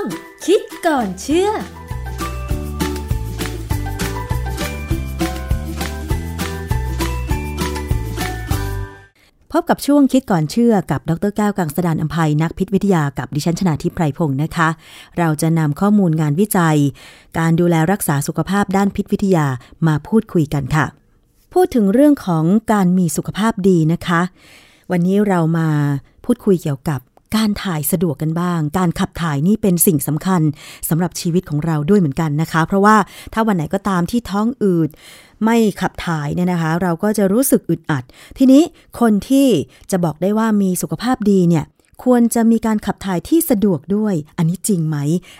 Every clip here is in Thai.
ง คิดก่อนเชื่อพบกับช่วงคิดก่อนเชื่อกับดรแก้วกังสดานอัมภัยนักพิษวิทยากับดิฉันชนาทิพไพรพงศ์นะคะ เราจะนำข้อมูลงานวิจัย การดูแลรักษาสุขภาพด้านพิษวิทยามาพูดคุยกันค่ะ พูดถึงเรื่องของการมีสุขภาพดีนะคะ วันนี้เรามาพูดคุยเกี่ยวกับ การถ่ายสะดวกกันบ้าง การขับถ่ายนี่เป็นสิ่งสำคัญสำหรับชีวิตของเราด้วยเหมือนกันนะคะ เพราะว่าถ้าวันไหนก็ตามที่ท้องอืดไม่ขับถ่ายเนี่ยนะคะ เราก็จะรู้สึกอึดอัด ทีนี้คนที่จะบอกได้ว่ามีสุขภาพดีเนี่ยควรจะมีการขับถ่ายที่สะดวกด้วย อันนี้จริงไหม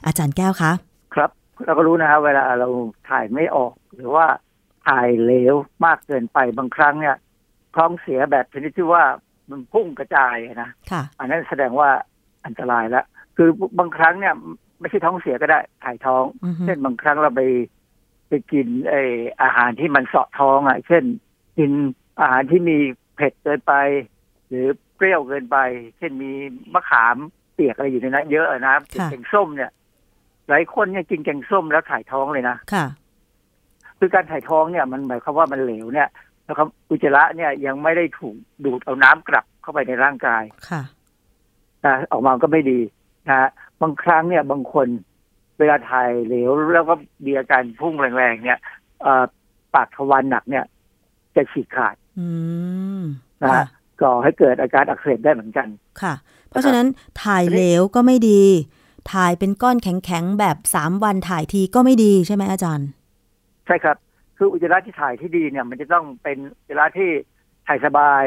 อาจารย์แก้วคะ ครับ เราก็รู้นะครับเวลาเราถ่ายไม่ออก หรือว่าถ่ายเลวมากเกินไปบางครั้งเนี่ยท้องเสียแบบชนิดที่ว่า มันพุ่งกระจายนะค่ะอันนั้นแสดงว่าอันตรายแล้วคือบางครั้งเนี่ย ไม่ใช่ท้องเสียก็ได้ถ่ายท้องอือฮึเช่นบางครั้งเราไปไปกินไออาหารที่มันเสาะท้องอะ เช่น กินอาหารที่มีเผ็ดเกินไป หรือเปรี้ยวเกินไป เช่นมีมะขามเปียกอะไรอยู่ในนั้นเยอะนะกินแกงส้มเนี่ย หลายคนเนี่ยกินแกงส้มแล้วถ่ายท้องเลยนะค่ะคือการถ่ายท้องเนี่ยมันหมายความว่ามันเหลวเนี่ย แล้วก็อุจจาระเนี่ยยังไม่ได้ถูกดูดเอาน้ำกลับเข้าไปในร่างกายค่ะนะออกมาก็ไม่ดีนะฮะบางครั้งเนี่ยบางคนเวลาถ่ายเหลวแล้วก็มีอาการพุ่งแรงๆเนี่ยเอ่อปากทวารหนักเนี่ย จะฉีกขาดอืมนะค่ะฮะก่อให้เกิดอาการอักเสบได้เหมือนกัน ค่ะ เพราะฉะนั้นถ่ายเหลวก็ไม่ดี ถ่ายเป็นก้อนแข็งๆ แบบสามวันถ่ายทีก็ไม่ดีใช่ไหมอาจารย์ ใช่ครับ คืออุจจาระที่ถ่ายที่ดีเนี่ย มันจะต้องเป็นอุจจาระที่ถ่ายสบาย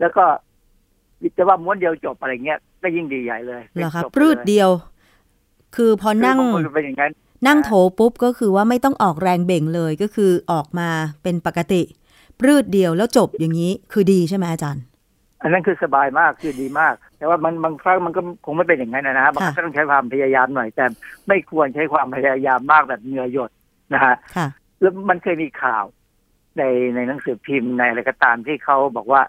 แล้วก็จะว่าม้วนเดียวจบอะไรเงี้ยก็ยิ่งดีใหญ่เลยเหรอคะจบปรืดเลยเดียว คือพอนั่งคือบางคนเป็นอย่างนั้นนั่งโถปุ๊บก็คือว่าไม่ต้องออกแรงเบ่งเลยก็คือออกมาเป็นปกติปรืดเดียวแล้วจบอย่างนี้คือดีใช่ไหมอาจารย์ อันนั้นคือสบายมากคือดีมาก แต่ว่ามันบางครั้งมันก็คงไม่เป็นอย่างนั้นนะฮะบางครั้งต้องใช้ความพยายามหน่อย แต่ไม่ควรใช้ความพยายามมากแบบเหงื่อหยดนะฮะค่ะ แล้วมันเคยมีข่าวในในหนังสือพิมพ์ในอะไรก็ตามที่เขาบอกว่า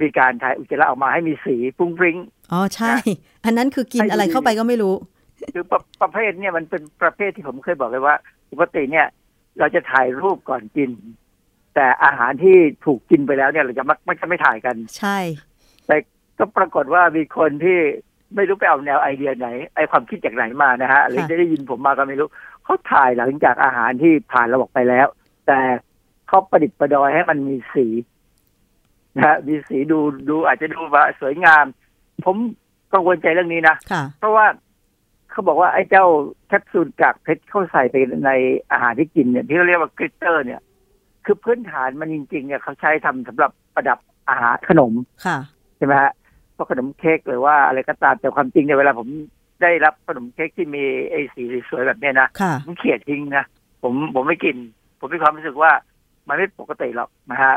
มีการถ่ายอุจจาระออกมาให้มีสีฟุ้งฟริ้งอ๋อใช่ อันนั้นคือกินอะไรเข้าไปก็ไม่รู้ คือประประเภทเนี่ยมันเป็นประเภทที่ผมเคยบอกเลยว่าปกติเนี่ย เราจะถ่ายรูปก่อนกิน แต่อาหารที่ถูกกินไปแล้วเนี่ยเราจะมักไม่จะไม่ถ่ายกัน ใช่ แต่ก็ปรากฏว่ามีคนที่ไม่รู้ไปเอาแนวไอเดียไหนไอความคิดจากไหนมานะฮะหรือจะได้ยินผมมาก็ไม่รู้ เขาถ่ายหลังจากอาหารที่ผ่านระบบไปแล้ว แต่เขาประดิษฐ์ประดอยให้มันมีสีนะฮะมีสีดูดูอาจจะดูว่าสวยงาม ผมกังวลใจเรื่องนี้นะค่ะเพราะว่าเขาบอกว่าไอ้เจ้าแคปซูลกากเพชรเข้าใส่ไปในอาหารที่กินเนี่ยที่เขาเรียกว่ากริตเตอร์เนี่ย คือพื้นฐานมันจริงๆเนี่ยเขาใช้ทำสำหรับประดับอาหารขนมค่ะใช่ไหมฮะพวกขนมเค้กหรือว่าอะไรก็ตามแต่ความจริงเนี่ยเวลาผม ได้รับขนมเค้กที่มีไอ้สีสวยๆแบบเนี้ยนะค่ะผมเขียดทิ้งนะผมผมไม่กิน ผมมีความรู้สึกว่ามันไม่ปกติหรอกนะฮะ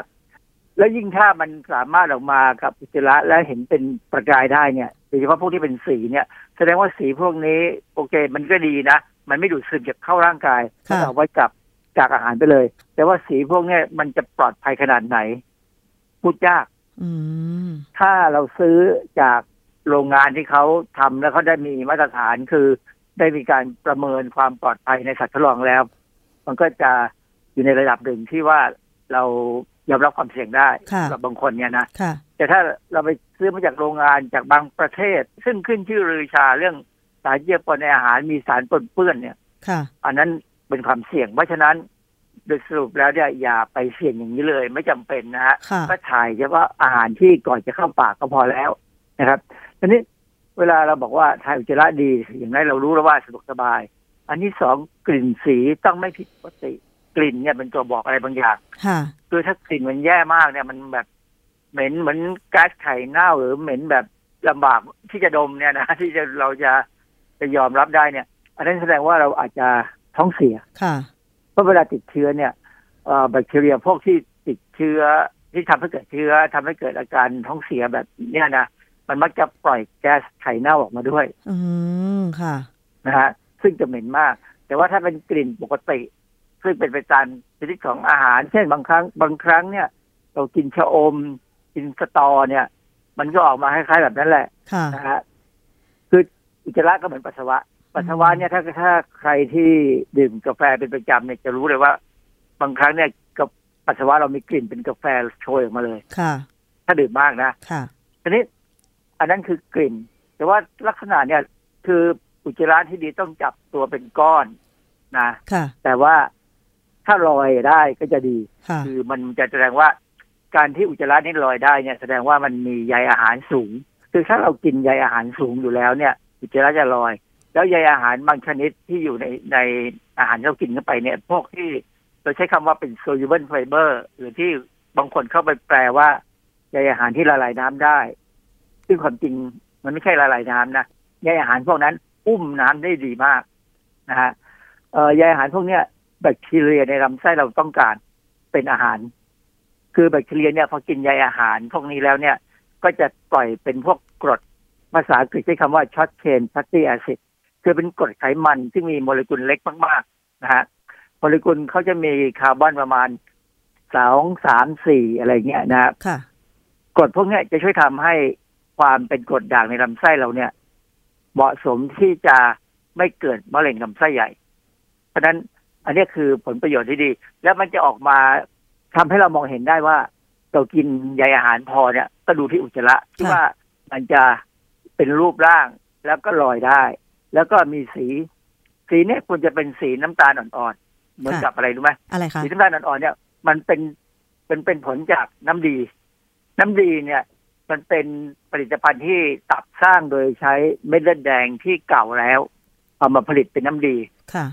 แล้วยิ่งถ้ามันสามารถออกมากับอุจจาระและเห็นเป็นประกายได้เนี่ยโดยเฉพาะพวกที่เป็นสีเนี่ย แสดงว่าสีพวกนี้ โอเค มันก็ดีนะ มันไม่ดูดซึมจากเข้าร่างกายค่ะมันเอาไว้กับจากอาหารไปเลย แต่ว่าสีพวกเนี้ยมันจะปลอดภัยขนาดไหน พูดยากอืมถ้าเราซื้อจาก โรงงานที่เขาทำแล้วเขาได้มีมาตรฐานคือได้มีการประเมินความปลอดภัยในสัตว์ทดลองแล้ว มันก็จะอยู่ในระดับหนึ่งที่ว่าเรายอมรับความเสี่ยงได้ค่ะสำหรับบางคนเนี่ยนะค่ะแต่ถ้าเราไปซื้อมาจากโรงงานจากบางประเทศ ซึ่งขึ้นชื่อรือชาเรื่องสารเจือปนในอาหารมีสารปนเปื้อนเนี่ยค่ะอันนั้นเป็นความเสี่ยง เพราะฉะนั้นโดยสรุปแล้วเนี่ยอย่าไปเสี่ยงอย่างนี้เลย ไม่จำเป็นนะฮะค่ะก็ถ่ายเฉพาะอาหารที่ก่อนจะเข้าปากก็พอแล้วนะครับ ทีนี้เวลาเราบอกว่าถ่ายอุจจาระดี อย่างไรเรารู้แล้วว่าสะดวกสบาย อันที่สองกลิ่นสีต้องไม่ผิดปกติ กลิ่นเนี่ยเป็นตัวบอกอะไรบางอย่างค่ะคือถ้ากลิ่นมันแย่มากเนี่ยมันแบบเหม็นเหมือนก๊าซไข่เน่าหรือเหม็นแบบลำบากที่จะดมเนี่ยนะที่จะเราจะจะยอมรับได้เนี่ย อันนั้นแสดงว่าเราอาจจะท้องเสียค่ะเพราะเวลาติดเชื้อเนี่ยเอ่อแบคทีเรียพวกที่ติดเชื้อที่ทำให้เกิดเชื้อทำให้เกิดอาการท้องเสียแบบเนี้ยนะ มันมักจะปล่อยแก๊สไข่เน่าออกมาด้วย อืมค่ะนะฮะซึ่งจะเหม็นมาก แต่ว่าถ้าเป็นกลิ่นปกติ ซึ่งเป็นไปตามชนิดของอาหาร เช่นบางครั้ง บางครั้งเนี่ย เรากินชะอม กินสตอเนี่ย มันก็ออกมาคล้ายๆแบบนั้นแหละค่ะนะฮะคืออุจจาระก็เหมือนปัสสาวะปปัสสาวะเนี่ยถ้าถ้าใครที่ดื่มกาแฟเป็นประจำเนี่ยจะรู้เลยว่า บางครั้งเนี่ยกับปัสสาวะเรามีกลิ่นเป็นกาแฟโชยออกมาเลยค่ะ ถ้าดื่มมากนะค่ะทีนี้ อันนั้นคือกลิ่น แต่ว่าลักษณะเนี่ยคืออุจจาระที่ดีต้องจับตัวเป็นก้อนนะค่ะ แต่ว่าถ้าลอยได้ก็จะดีค่ะคือมันจะแสดงว่าการที่อุจจาระนี่ลอยได้เนี่ยแสดงว่ามันมีใยอาหารสูง คือถ้าเรากินใยอาหารสูงอยู่แล้วเนี่ย อุจจาระจะลอย แล้วใยอาหารบางชนิดที่อยู่ในในอาหารที่เรากินเข้าไปเนี่ย พวกที่เราใช้คำว่าเป็น soluble fiber หรือที่บางคนเข้าไปแปลว่าใยอาหารที่ละลายน้ำได้ ซึ่งความจริงมันไม่ใช่ละลายน้ำนะใยอาหารพวกนั้น อุ้มน้ำได้ดีมากนะฮะเอ่อใยอาหารพวกเนี้ยแบคทีเรียในลำไส้เราต้องการเป็นอาหาร คือแบคทีเรียเนี่ยพอกินใยอาหารพวกนี้แล้วเนี่ย ก็จะปล่อยเป็นพวกกรดภาษาอังกฤษใช้คำว่า short chain fatty acid คือเป็นกรดไขมันที่มีโมเลกุลเล็กมากๆนะฮะโมเลกุลเขาจะมีคาร์บอนประมาณสองสามสี่อะไรเงี้ยนะฮะค่ะกรดพวกเนี้ยจะช่วยทำให้ ความเป็นกรดด่างในลำไส้เราเนี่ย เหมาะสมที่จะไม่เกิดมะเร็งลำไส้ใหญ่ เพราะฉะนั้นอันเนี้ยคือผลประโยชน์ที่ดี แล้วมันจะออกมาทำให้เรามองเห็นได้ว่าเรากินใยอาหารพอเนี่ยก็ดูที่อุจจาระที่ค่ะว่ามันจะเป็นรูปร่างแล้วก็ลอยได้ แล้วก็มีสี สีเนี่ยควรจะเป็นสีน้ำตาลอ่อนๆเหมือนกับอะไรรู้ไหมอะไรคะสีน้ำตาลอ่อนๆเนี่ย มันเป็นเป็นเป็นผลจากน้ำดี น้ำดีเนี่ย มันเป็นผลิตภัณฑ์ที่ตับสร้างโดยใช้เม็ดเลือดแดงที่เก่าแล้ว เอามาผลิตเป็นน้ำดีค่ะ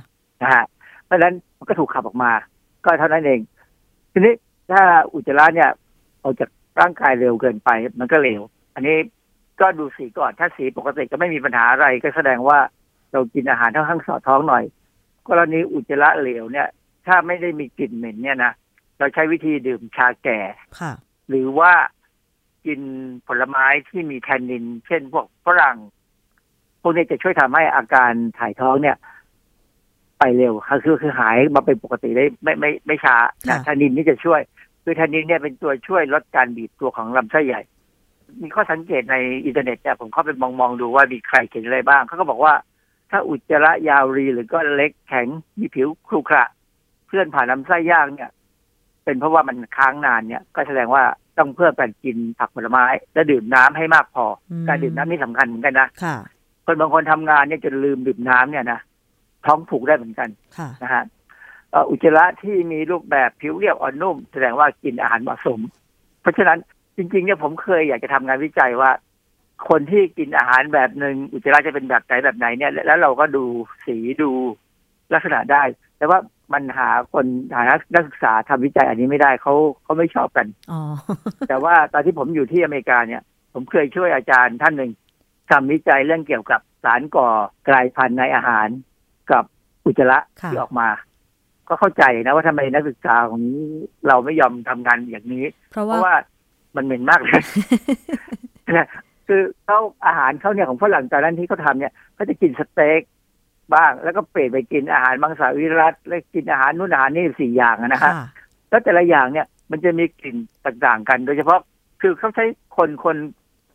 นะฮะเพราะฉะนั้นมันก็ถูกขับออกมา ก็เท่านั้นเอง ทีนี้ถ้าอุจจาระเนี่ยออกจากร่างกายเร็วเกินไป มันก็เหลวอันนี้ก็ดูสีก่อนถ้าสีปกติก็ไม่มีปัญหาอะไร ก็แสดงว่าเรากินอาหารค่อนข้างสอดท้องหน่อยกรณีอุจจาระเหลวเนี่ย ถ้าไม่ได้มีกลิ่นเหม็นเนี่ยนะเราใช้วิธีดื่มชาแก่ค่ะหรือว่า กินผลไม้ที่มีแทนนิน เช่นพวกฝรั่ง พวกนี้จะช่วยทำให้อาการถ่ายท้องเนี่ย ไปเร็วคือคือคือหายมาเป็นปกติได้ไม่ไม่ไม่ช้านะค่ะแทนนินนี่จะช่วย คือแทนนินเนี่ยเป็นตัวช่วยลดการบีบตัวของลำไส้ใหญ่ มีข้อสังเกตในอินเทอร์เน็ตเนี่ยผมเข้าไปมองมองๆดูว่ามีใครเขียนอะไรบ้างเขาก็บอกว่า ถ้าอุจจาระยาวรีหรือก็เล็กแข็งมีผิวครุขระเคลื่อนผ่านลำไส้ยากเนี่ย เป็นเพราะว่ามันค้างนานเนี่ย ก็แสดงว่า ต้องเพิ่มการกินผักผลไม้ และดื่มน้ำให้มากพออมการดื่มน้ำนี่สำคัญเหมือนกันนะค่ะคนบางคนทำงานเนี่ยจนลืมดื่มน้ำเนี่ยนะท้องผูกได้เหมือนกันค่ะนะฮะเอ่ออุจจาระที่มีรูปแบบผิวเรียบอ่อนนุ่ม แสดงว่ากินอาหารเหมาะสม เพราะฉะนั้นจริงๆเนี่ยผมเคยอยากจะทำงานวิจัยว่า คนที่กินอาหารแบบหนึ่งอุจจาระจะเป็นแบบไหนแบบไหนเนี่ย แล้วเราก็ดูสีดูลักษณะได้ แต่ว่า มันหาคนหานักศึกษาทำวิจัยอันนี้ไม่ได้เขาเขาไม่ชอบกันอ๋อแต่ว่าตอนที่ผมอยู่ที่อเมริกาเนี่ย ผมเคยช่วยอาจารย์ท่านหนึ่งทำวิจัยเรื่องเกี่ยวกับสารก่อกลายพันธุ์ในอาหารกับอุจจาระค่ะที่ออกมา ก็เข้าใจนะว่าทำไมนักศึกษาของเราไม่ยอมทำงานอย่างนี้ เพราะเพว่าราะว่ามันเหม็นมากเลยนะคือเขาอาหารเขาเนี่ยของฝรั่งตอนนั้นที่เขาทำเนี่ยเขาจะกินสเต็ก บ้าง แล้วก็เปลี่ยนไปกินอาหารมังสวิรัตแล้วกินอาหารนู่นอาหารนี่สี่อย่างอะนะฮะค่ะแล้วแต่ละอย่างเนี่ยมันจะมีกลิ่นต่างๆกัน โดยเฉพาะคือเขาใช้คนคน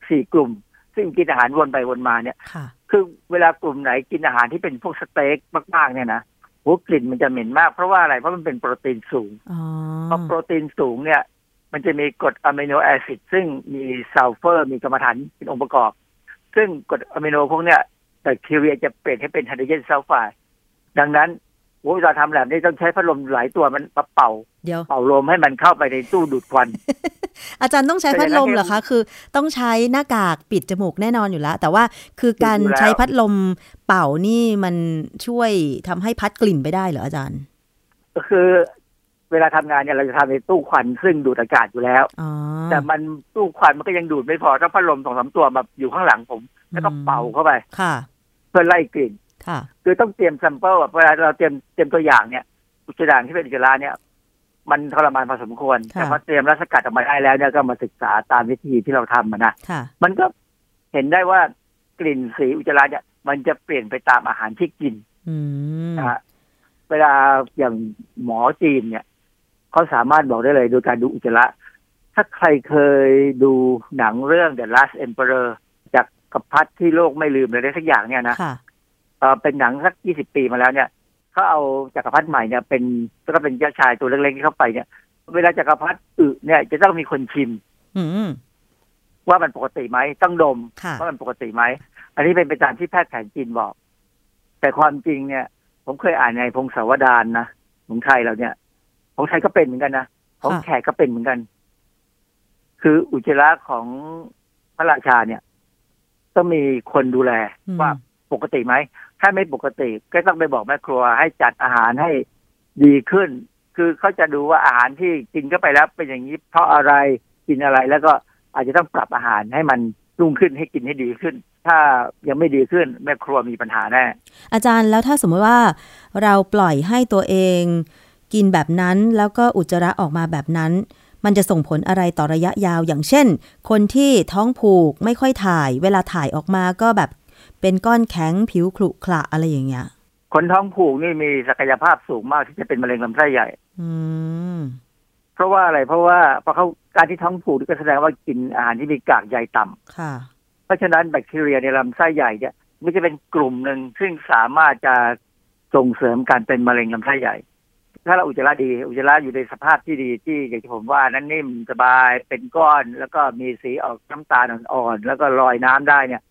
สี่กลุ่ม ซึ่งกินอาหารวนไปวนมาเนี่ยค่ะคือเวลากลุ่มไหนกินอาหารที่เป็นพวกสเต็กมากๆเนี่ยนะโหกลิ่นมันจะเหม็นมากเพราะว่าอะไรเพราะมันเป็นโปรตีนสูงอ๋อพอโปรตีนสูงเนี่ย มันจะมีกรด amino acid ซึ่งมีซัลเฟอร์ มีกำมะถันเป็นองค์ประกอบ ซึ่งกรดอะมิโนพวกเนี้ย แบคทีเรียจะเปลี่ยนให้เป็นไฮโดรเจนซัลไฟด์ดังนั้นโอ้เวลาทำแบบนี้ต้องใช้พัดลมหลายตัวมันมาเป่าเดี๋ยวเป่าลมให้มันเข้าไปในตู้ดูดควัน อาจารย์ต้องใช้แต่พัดลมอย่างนั้นเหรอคะ คือต้องใช้หน้ากากปิดจมูกแน่นอนอยู่แล้ว แต่ว่าคือการอยู่แล้วใช้พัดลมเป่านี่มันช่วยทำให้พัดกลิ่นไปได้เหรออาจารย์ ก็คือ เวลาทำงานเนี่ยเราจะทำในตู้ควันซึ่งดูดอากาศอยู่แล้วอ๋อแต่มันตู้ควันมันก็ยังดูดไม่พอต้องพัดลมสองสามตัวมาอยู่ข้างหลังผม แล้วก็อืมเป่าเข้าไปค่ะ เพื่อไล่กลิ่นค่ะคือต้องเตรียม sample อะเวลาเราเตรียมเตรียมตัวอย่างเนี่ยอุจจาระที่เป็นอุจจาระเนี่ย มันทรมานพอสมควรค่ะแต่พอเตรียมแล้วสกัดออกมาได้แล้วเนี่ยก็มาศึกษาตามวิธีที่เราทำอะนะค่ะมันก็เห็นได้ว่ากลิ่นสีอุจจาระเนี่ย มันจะเปลี่ยนไปตามอาหารที่กินอืมนะฮะเวลาอย่างหมอจีนเนี่ย เขาสามารถบอกได้เลยโดยการดูอุจจาระ ถ้าใครเคยดูหนังเรื่อง The Last Emperor จากกับพัดที่โลกไม่ลืมเลยได้สักอย่างเนี่ยนะค่ะเออเป็นหนังสักยี่สิบปีมาแล้วเนี่ยเขาเอาจักรพรรดิใหม่เนี่ยเป็นก็เป็นเจ้าชายตัวเล็กๆที่เข้าไปเนี่ย เวลาจักรพรรดิอึเนี่ยจะต้องมีคนชิมอืมว่ามันปกติไหมต้องดมค่ะว่ามันปกติไหมอันนี้เป็นไปตามที่แพทย์แผนจีนบอก แต่ความจริงเนี่ย ผมเคยอ่านในพงศาวดารนะของไทยเราเนี่ย ของไทยก็เป็นเหมือนกันนะของค่ะแขกก็เป็นเหมือนกัน คืออุจจาระของพระราชาเนี่ยต้องมีคนดูแลอืมว่าปกติไหม ถ้าไม่ปกติก็ต้องไปบอกแม่ครัว ให้จัดอาหารให้ดีขึ้น คือเขาจะดูว่าอาหารที่กินเข้าไปแล้วเป็นอย่างนี้เพราะอะไรกินอะไรแล้วก็อาจจะต้องปรับอาหารให้มันรุ่งขึ้นให้กินให้ดีขึ้น ถ้ายังไม่ดีขึ้นแม่ครัวมีปัญหาแน่อาจารย์แล้วถ้าสมมติว่าเราปล่อยให้ตัวเอง กินแบบนั้นแล้วก็อุจจาระออกมาแบบนั้น มันจะส่งผลอะไรต่อระยะยาวอย่างเช่น คนที่ท้องผูกไม่ค่อยถ่าย เวลาถ่ายออกมาก็แบบ เป็นก้อนแข็งผิวขรุขระอะไรอย่างเงี้ยคนท้องผูกนี่มีศักยภาพสูงมากที่จะเป็นมะเร็งลำไส้ใหญ่ อืมเพราะว่าอะไรเพราะว่าเพราะเขาการที่ท้องผูกนี่ก็แสดงว่ากินอาหารที่มีกากใยต่ำค่ะ เพราะฉะนั้นแบคทีเรียในลำไส้ใหญ่เนี่ยมันจะเป็นกลุ่มหนึ่งซึ่งสามารถจะส่งเสริมการเป็นมะเร็งลำไส้ใหญ่ ถ้าเราอุจจาระดี อุจจาระอยู่ในสภาพที่ดีที่อย่างที่ผมว่านั้นนิ่มสบายเป็นก้อน แล้วก็มีสีออกน้ำตาลอ่อนๆแล้วก็ลอยน้ำได้เนี่ย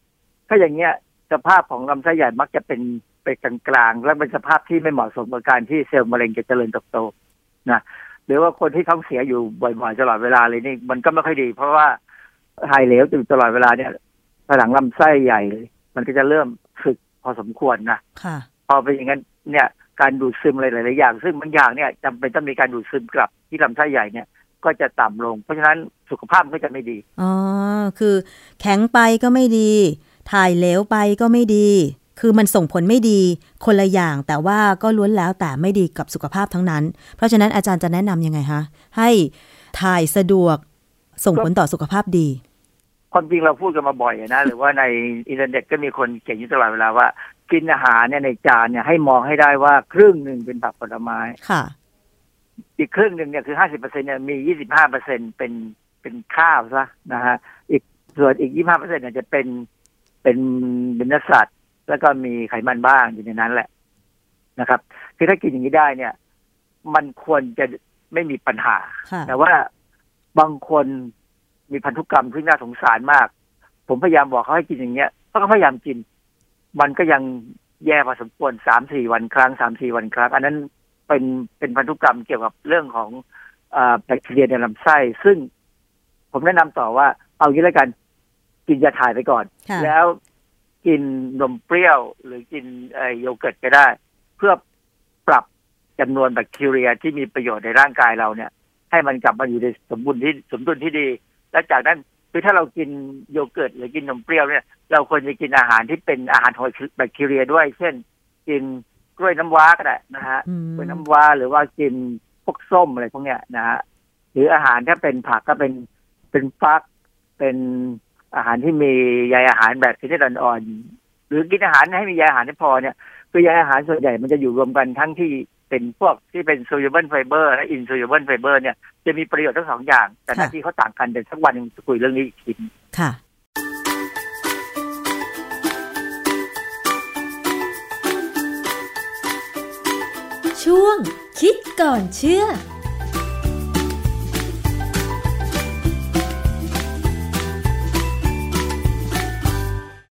ถ้าอย่างเงี้ยสภาพของลำไส้ใหญ่มักจะเป็นเป็นกลางๆและเป็นสภาพที่ไม่เหมาะสมกับการที่เซลล์มะเร็งจะเจริญเติบโตนะหรือว่าคนที่ท้องเสียอยู่บ่อยๆตลอดเวลาเลยนี่มันก็ไม่ค่อยดี เพราะว่าถ่ายเหลวอยู่ตลอดเวลาเนี่ยผนังลำไส้ใหญ่ มันก็จะเริ่มสึกพอสมควรนะค่ะพอเป็นอย่างนั้นเนี่ย การดูดซึมอะไรหลายๆอย่าง ซึ่งบางอย่างเนี่ยจำเป็นต้องมีการดูดซึมกลับที่ลำไส้ใหญ่เนี่ยก็จะต่ำลง เพราะฉะนั้นสุขภาพมันก็จะไม่ดี อ๋อ คือแข็งไปก็ไม่ดี ถ่ายเหลวไปก็ไม่ดี คือมันส่งผลไม่ดี คนละอย่างแต่ว่าก็ล้วนแล้วแต่ไม่ดีกับสุขภาพทั้งนั้น เพราะฉะนั้นอาจารย์จะแนะนำยังไงคะ ให้ถ่ายสะดวกส่งผลต่อสุขภาพดีความจริงเราพูดกันมาบ่อยนะ หรือว่าในอินเทอร์เน็ตก็มีคนเขียนอยู่ตลอดเวลาว่า กินอาหารเนี่ยในจานเนี่ยให้มองให้ได้ว่าครึ่งหนึ่งเป็นผักผลไม้ค่ะ อีกครึ่งหนึ่งเนี่ยคือห้าสิบเปอร์เซ็นเนี่ยมียี่สิบห้าเปอร์เซ็นเป็นเป็นข้าวซะนะฮะอีกส่วนอีกยี่ห้าเปอร์เซ็นเนี่ยจะเป็นเป็นเป็นเนื้อสัตว์ แล้วก็มีไขมันบ้างอยู่ในนั้นแหละนะครับคือถ้ากินอย่างนี้ได้เนี่ย มันควรจะไม่มีปัญหาค่ะแต่ว่าบางคนมีพันธุกรรมที่น่าสงสารมาก ผมพยายามบอกเขาให้กินอย่างเงี้ยเขาก็พยายามกิน มันก็ยังแย่พอสมควรสามสี่วันครั้งสามสี่วันครั้ง อันนั้นเป็นเป็นพันธุกรรมเกี่ยวกับเรื่องของอาแบคทีเรียในลำไส้ ซึ่งผมแนะนำต่อว่า เอางี้แล้วกันกินยาถ่ายไปก่อนค่ะแล้วกินนมเปรี้ยว หรือกินเอ่อโยเกิร์ตก็ได้ เพื่อปรับจำนวนแบคทีเรียที่มีประโยชน์ในร่างกายเราเนี่ย ให้มันกลับมาอยู่ในสมดุลที่สมดุลที่ดี และจากนั้น คือถ้าเรากินโยเกิร์ตหรือกินนมเปรี้ยวเนี่ย เราควรจะกินอาหารที่เป็นอาหารของแบคทีเรียด้วย เช่น กินกล้วยน้ำว้าก็ได้นะฮะอืมกล้วยน้ำว้าหรือว่ากินพวกส้มอะไรพวกเนี้ยนะฮะหรืออาหารถ้าเป็นผักก็เป็นเป็นฟักเป็นอาหารที่มีใยอาหารแบบชนิดอ่อนๆหรือกินอาหารให้มีใยอาหารที่พอเนี่ยคือใยอาหารส่วนใหญ่มันจะอยู่รวมกันทั้งที่ เป็นพวกที่เป็น soluble fiber และ insoluble fiber เนี่ยจะมีประโยชน์ทั้งสองอย่าง แต่หน้าค่ะที่เขาต่างกันแต่สักวันหนึงจะคุยเรื่องนี้อีกทีค่ะ ช่วงคิดก่อนเชื่อ